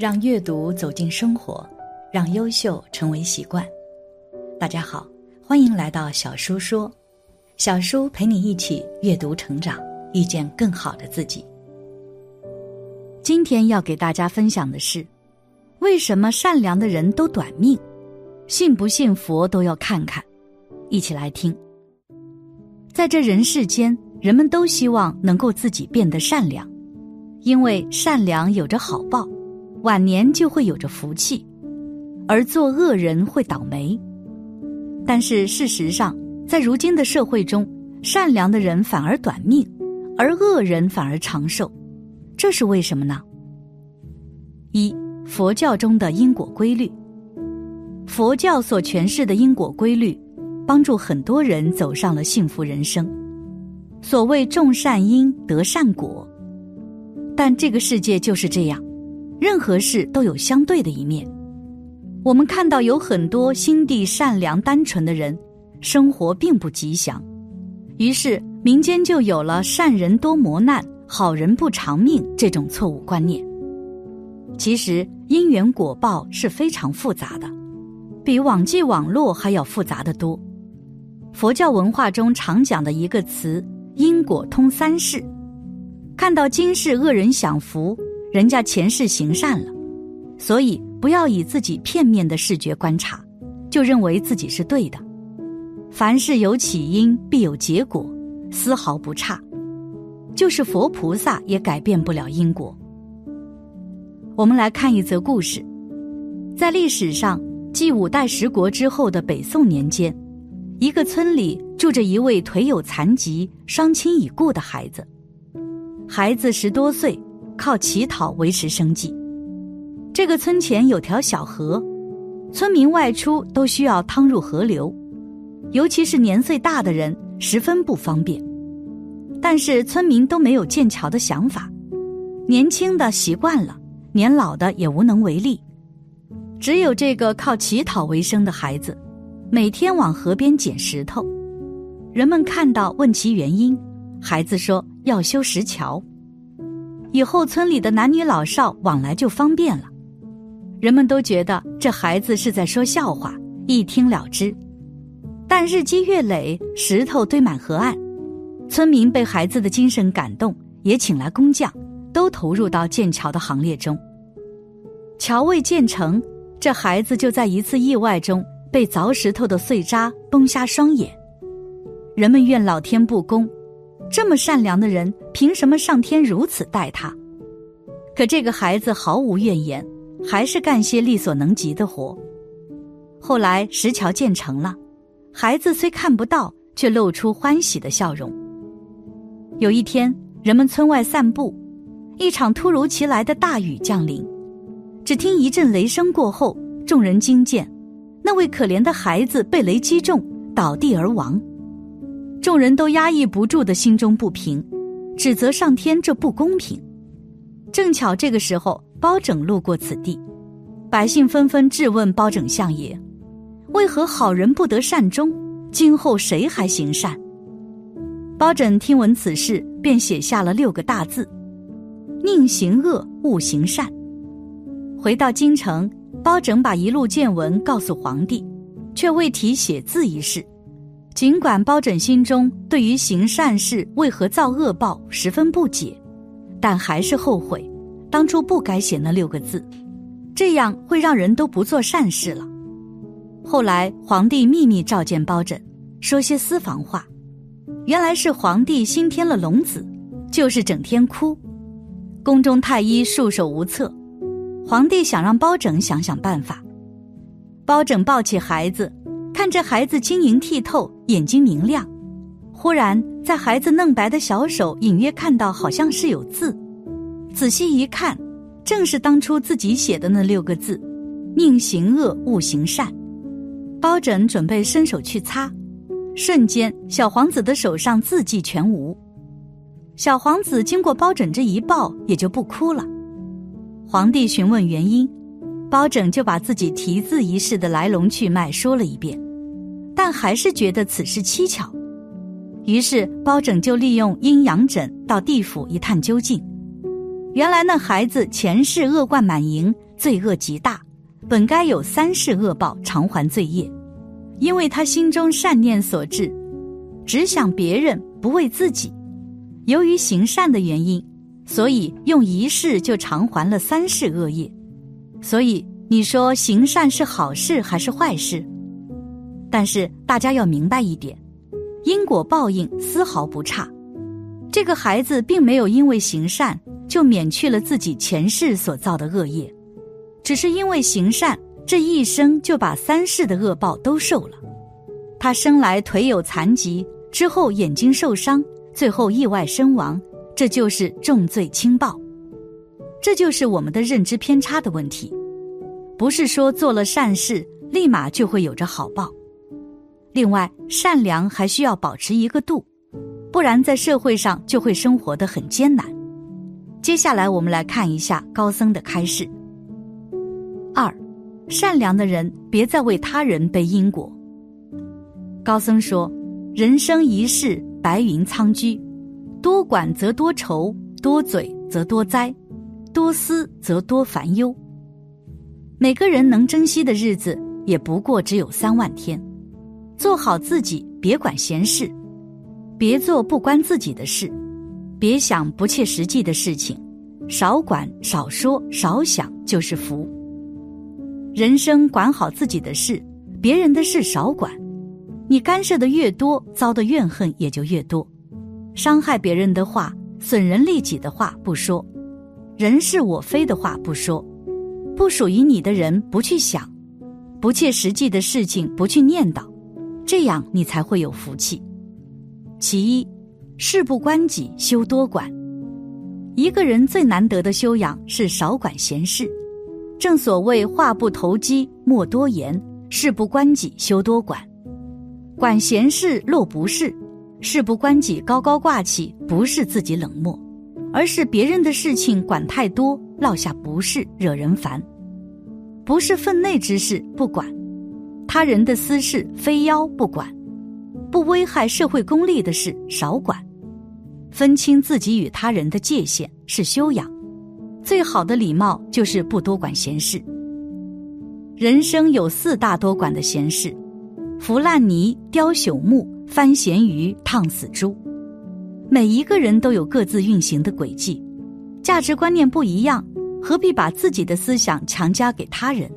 让阅读走进生活，让优秀成为习惯。大家好，欢迎来到小叔说，小叔陪你一起阅读成长，遇见更好的自己。今天要给大家分享的是，为什么善良的人都短命？信不信佛都要看看，一起来听。在这人世间，人们都希望能够自己变得善良，因为善良有着好报。晚年就会有着福气，而做恶人会倒霉。但是事实上，在如今的社会中，善良的人反而短命，而恶人反而长寿，这是为什么呢？一佛教中的因果规律，佛教所诠释的因果规律，帮助很多人走上了幸福人生。所谓种善因得善果，但这个世界就是这样。任何事都有相对的一面。我们看到有很多心地善良、单纯的人，生活并不吉祥，于是民间就有了“善人多磨难，好人不长命”这种错误观念。其实因缘果报是非常复杂的，比网际网络还要复杂的多。佛教文化中常讲的一个词“因果通三世”，看到今世恶人享福。人家前世行善了，所以不要以自己片面的视觉观察，就认为自己是对的。凡事有起因，必有结果，丝毫不差。就是佛菩萨也改变不了因果。我们来看一则故事，在历史上，继五代十国之后的北宋年间，一个村里住着一位腿有残疾、双亲已故的孩子，孩子十多岁。靠乞讨维持生计。这个村前有条小河，村民外出都需要趟入河流，尤其是年岁大的人十分不方便。但是村民都没有建桥的想法，年轻的习惯了，年老的也无能为力。只有这个靠乞讨为生的孩子，每天往河边捡石头。人们看到问其原因，孩子说要修石桥。以后村里的男女老少往来就方便了，人们都觉得这孩子是在说笑话，一听了之。但日积月累，石头堆满河岸，村民被孩子的精神感动，也请来工匠，都投入到建桥的行列中。桥未建成，这孩子就在一次意外中被凿石头的碎渣崩瞎双眼。人们怨老天不公。这么善良的人，凭什么上天如此待他？可这个孩子毫无怨言，还是干些力所能及的活。后来石桥建成了，孩子虽看不到，却露出欢喜的笑容。有一天，人们村外散步，一场突如其来的大雨降临，只听一阵雷声过后，众人惊见，那位可怜的孩子被雷击中，倒地而亡。众人都压抑不住的心中不平，指责上天这不公平。正巧这个时候，包拯路过此地，百姓纷纷质问包拯相爷：“为何好人不得善终？今后谁还行善？”包拯听闻此事，便写下了六个大字：“宁行恶，勿行善。”回到京城，包拯把一路见闻告诉皇帝，却未提写字一事。尽管包拯心中对于行善事为何造恶报十分不解，但还是后悔当初不该写那六个字，这样会让人都不做善事了。后来皇帝秘密召见包拯，说些私房话，原来是皇帝新添了龙子，就是整天哭。宫中太医束手无策，皇帝想让包拯想想办法。包拯抱起孩子。看这孩子晶莹剔透，眼睛明亮。忽然，在孩子嫩白的小手隐约看到，好像是有字。仔细一看，正是当初自己写的那六个字：“宁行恶，勿行善。”包拯准备伸手去擦，瞬间，小皇子的手上字迹全无。小皇子经过包拯这一抱，也就不哭了。皇帝询问原因，包拯就把自己题字一事的来龙去脉说了一遍。但还是觉得此事蹊跷，于是包拯就利用阴阳枕到地府一探究竟。原来那孩子前世恶贯满盈，罪恶极大，本该有三世恶报偿还罪业，因为他心中善念所致，只想别人不为自己。由于行善的原因，所以用一世就偿还了三世恶业。所以你说行善是好事还是坏事？但是大家要明白一点，因果报应丝毫不差。这个孩子并没有因为行善就免去了自己前世所造的恶业，只是因为行善，这一生就把三世的恶报都受了。他生来腿有残疾，之后眼睛受伤，最后意外身亡，这就是重罪轻报。这就是我们的认知偏差的问题，不是说做了善事立马就会有着好报。另外，善良还需要保持一个度，不然在社会上就会生活的很艰难。接下来，我们来看一下高僧的开示：二，善良的人别再为他人背因果。高僧说：“人生一世，白云苍居，多管则多愁，多嘴则多灾，多思则多烦忧。每个人能珍惜的日子，也不过只有三万天。”做好自己，别管闲事，别做不关自己的事，别想不切实际的事情，少管少说少想就是福。人生管好自己的事，别人的事少管。你干涉的越多，遭的怨恨也就越多。伤害别人的话，损人利己的话不说，人是我非的话不说，不属于你的人不去想，不切实际的事情不去念叨。这样你才会有福气。其一，事不关己，休多管。一个人最难得的修养是少管闲事。正所谓话不投机，莫多言；事不关己，休多管。管闲事落不是，事不关己高高挂起，不是自己冷漠，而是别人的事情管太多，落下不是，惹人烦。不是分内之事不管。他人的私事非邀不管，不危害社会公利的事少管，分清自己与他人的界限是修养。最好的礼貌就是不多管闲事。人生有四大多管的闲事：扶烂泥、雕朽木、翻咸鱼、烫死猪。每一个人都有各自运行的轨迹，价值观念不一样，何必把自己的思想强加给他人？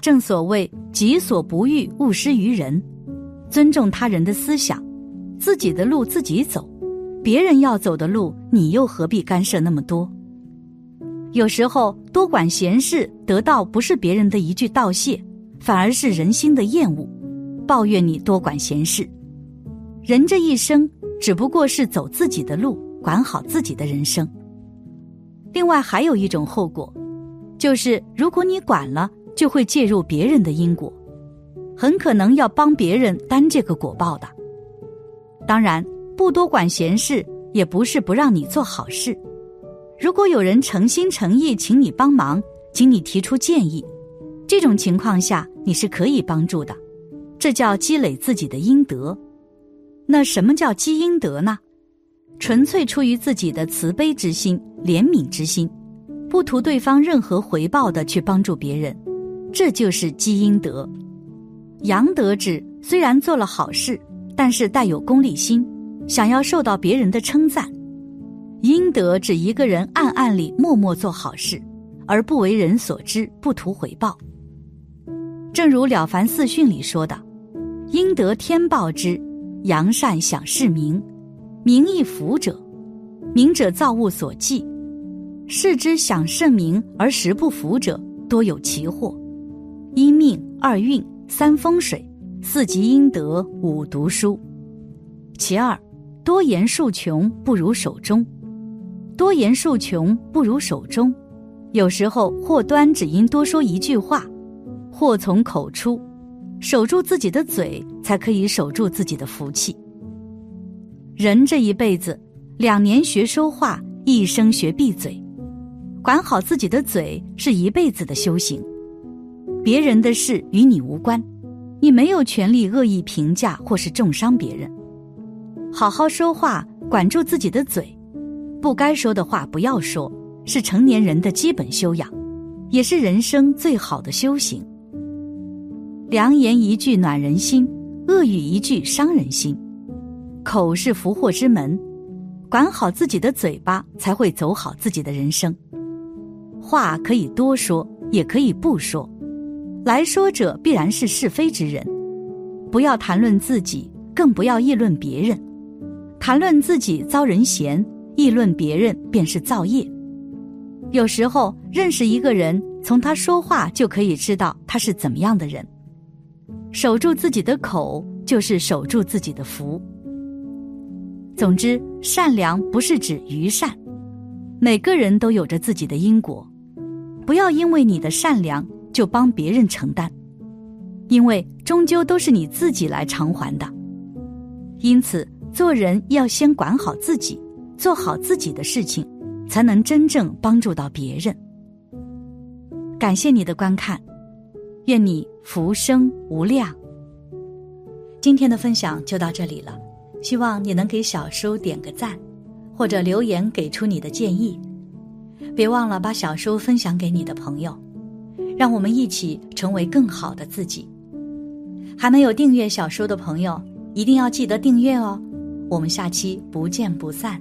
正所谓“己所不欲，勿施于人”，尊重他人的思想，自己的路自己走，别人要走的路，你又何必干涉那么多？有时候多管闲事，得到不是别人的一句道谢，反而是人心的厌恶，抱怨你多管闲事。人这一生只不过是走自己的路，管好自己的人生。另外还有一种后果，就是如果你管了。就会介入别人的因果，很可能要帮别人担这个果报的。当然，不多管闲事，也不是不让你做好事。如果有人诚心诚意请你帮忙，请你提出建议，这种情况下你是可以帮助的，这叫积累自己的阴德。那什么叫积阴德呢？纯粹出于自己的慈悲之心、怜悯之心，不图对方任何回报的去帮助别人。这就是积阴德。阳德指虽然做了好事，但是带有功利心，想要受到别人的称赞。阴德指一个人暗暗里默默做好事，而不为人所知，不图回报。正如《了凡四训》里说的：“阴德天报之，阳善享世民。民亦福者，民者造物所忌。视之享圣民而实不福者，多有其祸。”一命二运三风水四积阴德五读书。其二，多言数穷不如守中。多言数穷不如守中。有时候祸端只因多说一句话，祸从口出。守住自己的嘴，才可以守住自己的福气。人这一辈子，两年学说话，一生学闭嘴。管好自己的嘴，是一辈子的修行。别人的事与你无关，你没有权利恶意评价或是重伤别人。好好说话，管住自己的嘴，不该说的话不要说，是成年人的基本修养。也是人生最好的修行。良言一句暖人心，恶语一句伤人心。口是福祸之门，管好自己的嘴巴，才会走好自己的人生。话可以多说，也可以不说，来说者必然是是非之人。不要谈论自己，更不要议论别人。谈论自己遭人嫌，议论别人便是造业。有时候认识一个人，从他说话就可以知道他是怎么样的人。守住自己的口，就是守住自己的福。总之，善良不是指愚善，每个人都有着自己的因果，不要因为你的善良就帮别人承担，因为终究都是你自己来偿还的。因此，做人要先管好自己，做好自己的事情，才能真正帮助到别人。感谢你的观看。愿你福生无量。今天的分享就到这里了，希望你能给小叔点个赞，或者留言给出你的建议。别忘了把小叔分享给你的朋友，让我们一起成为更好的自己。还没有订阅小说的朋友，一定要记得订阅哦。我们下期不见不散。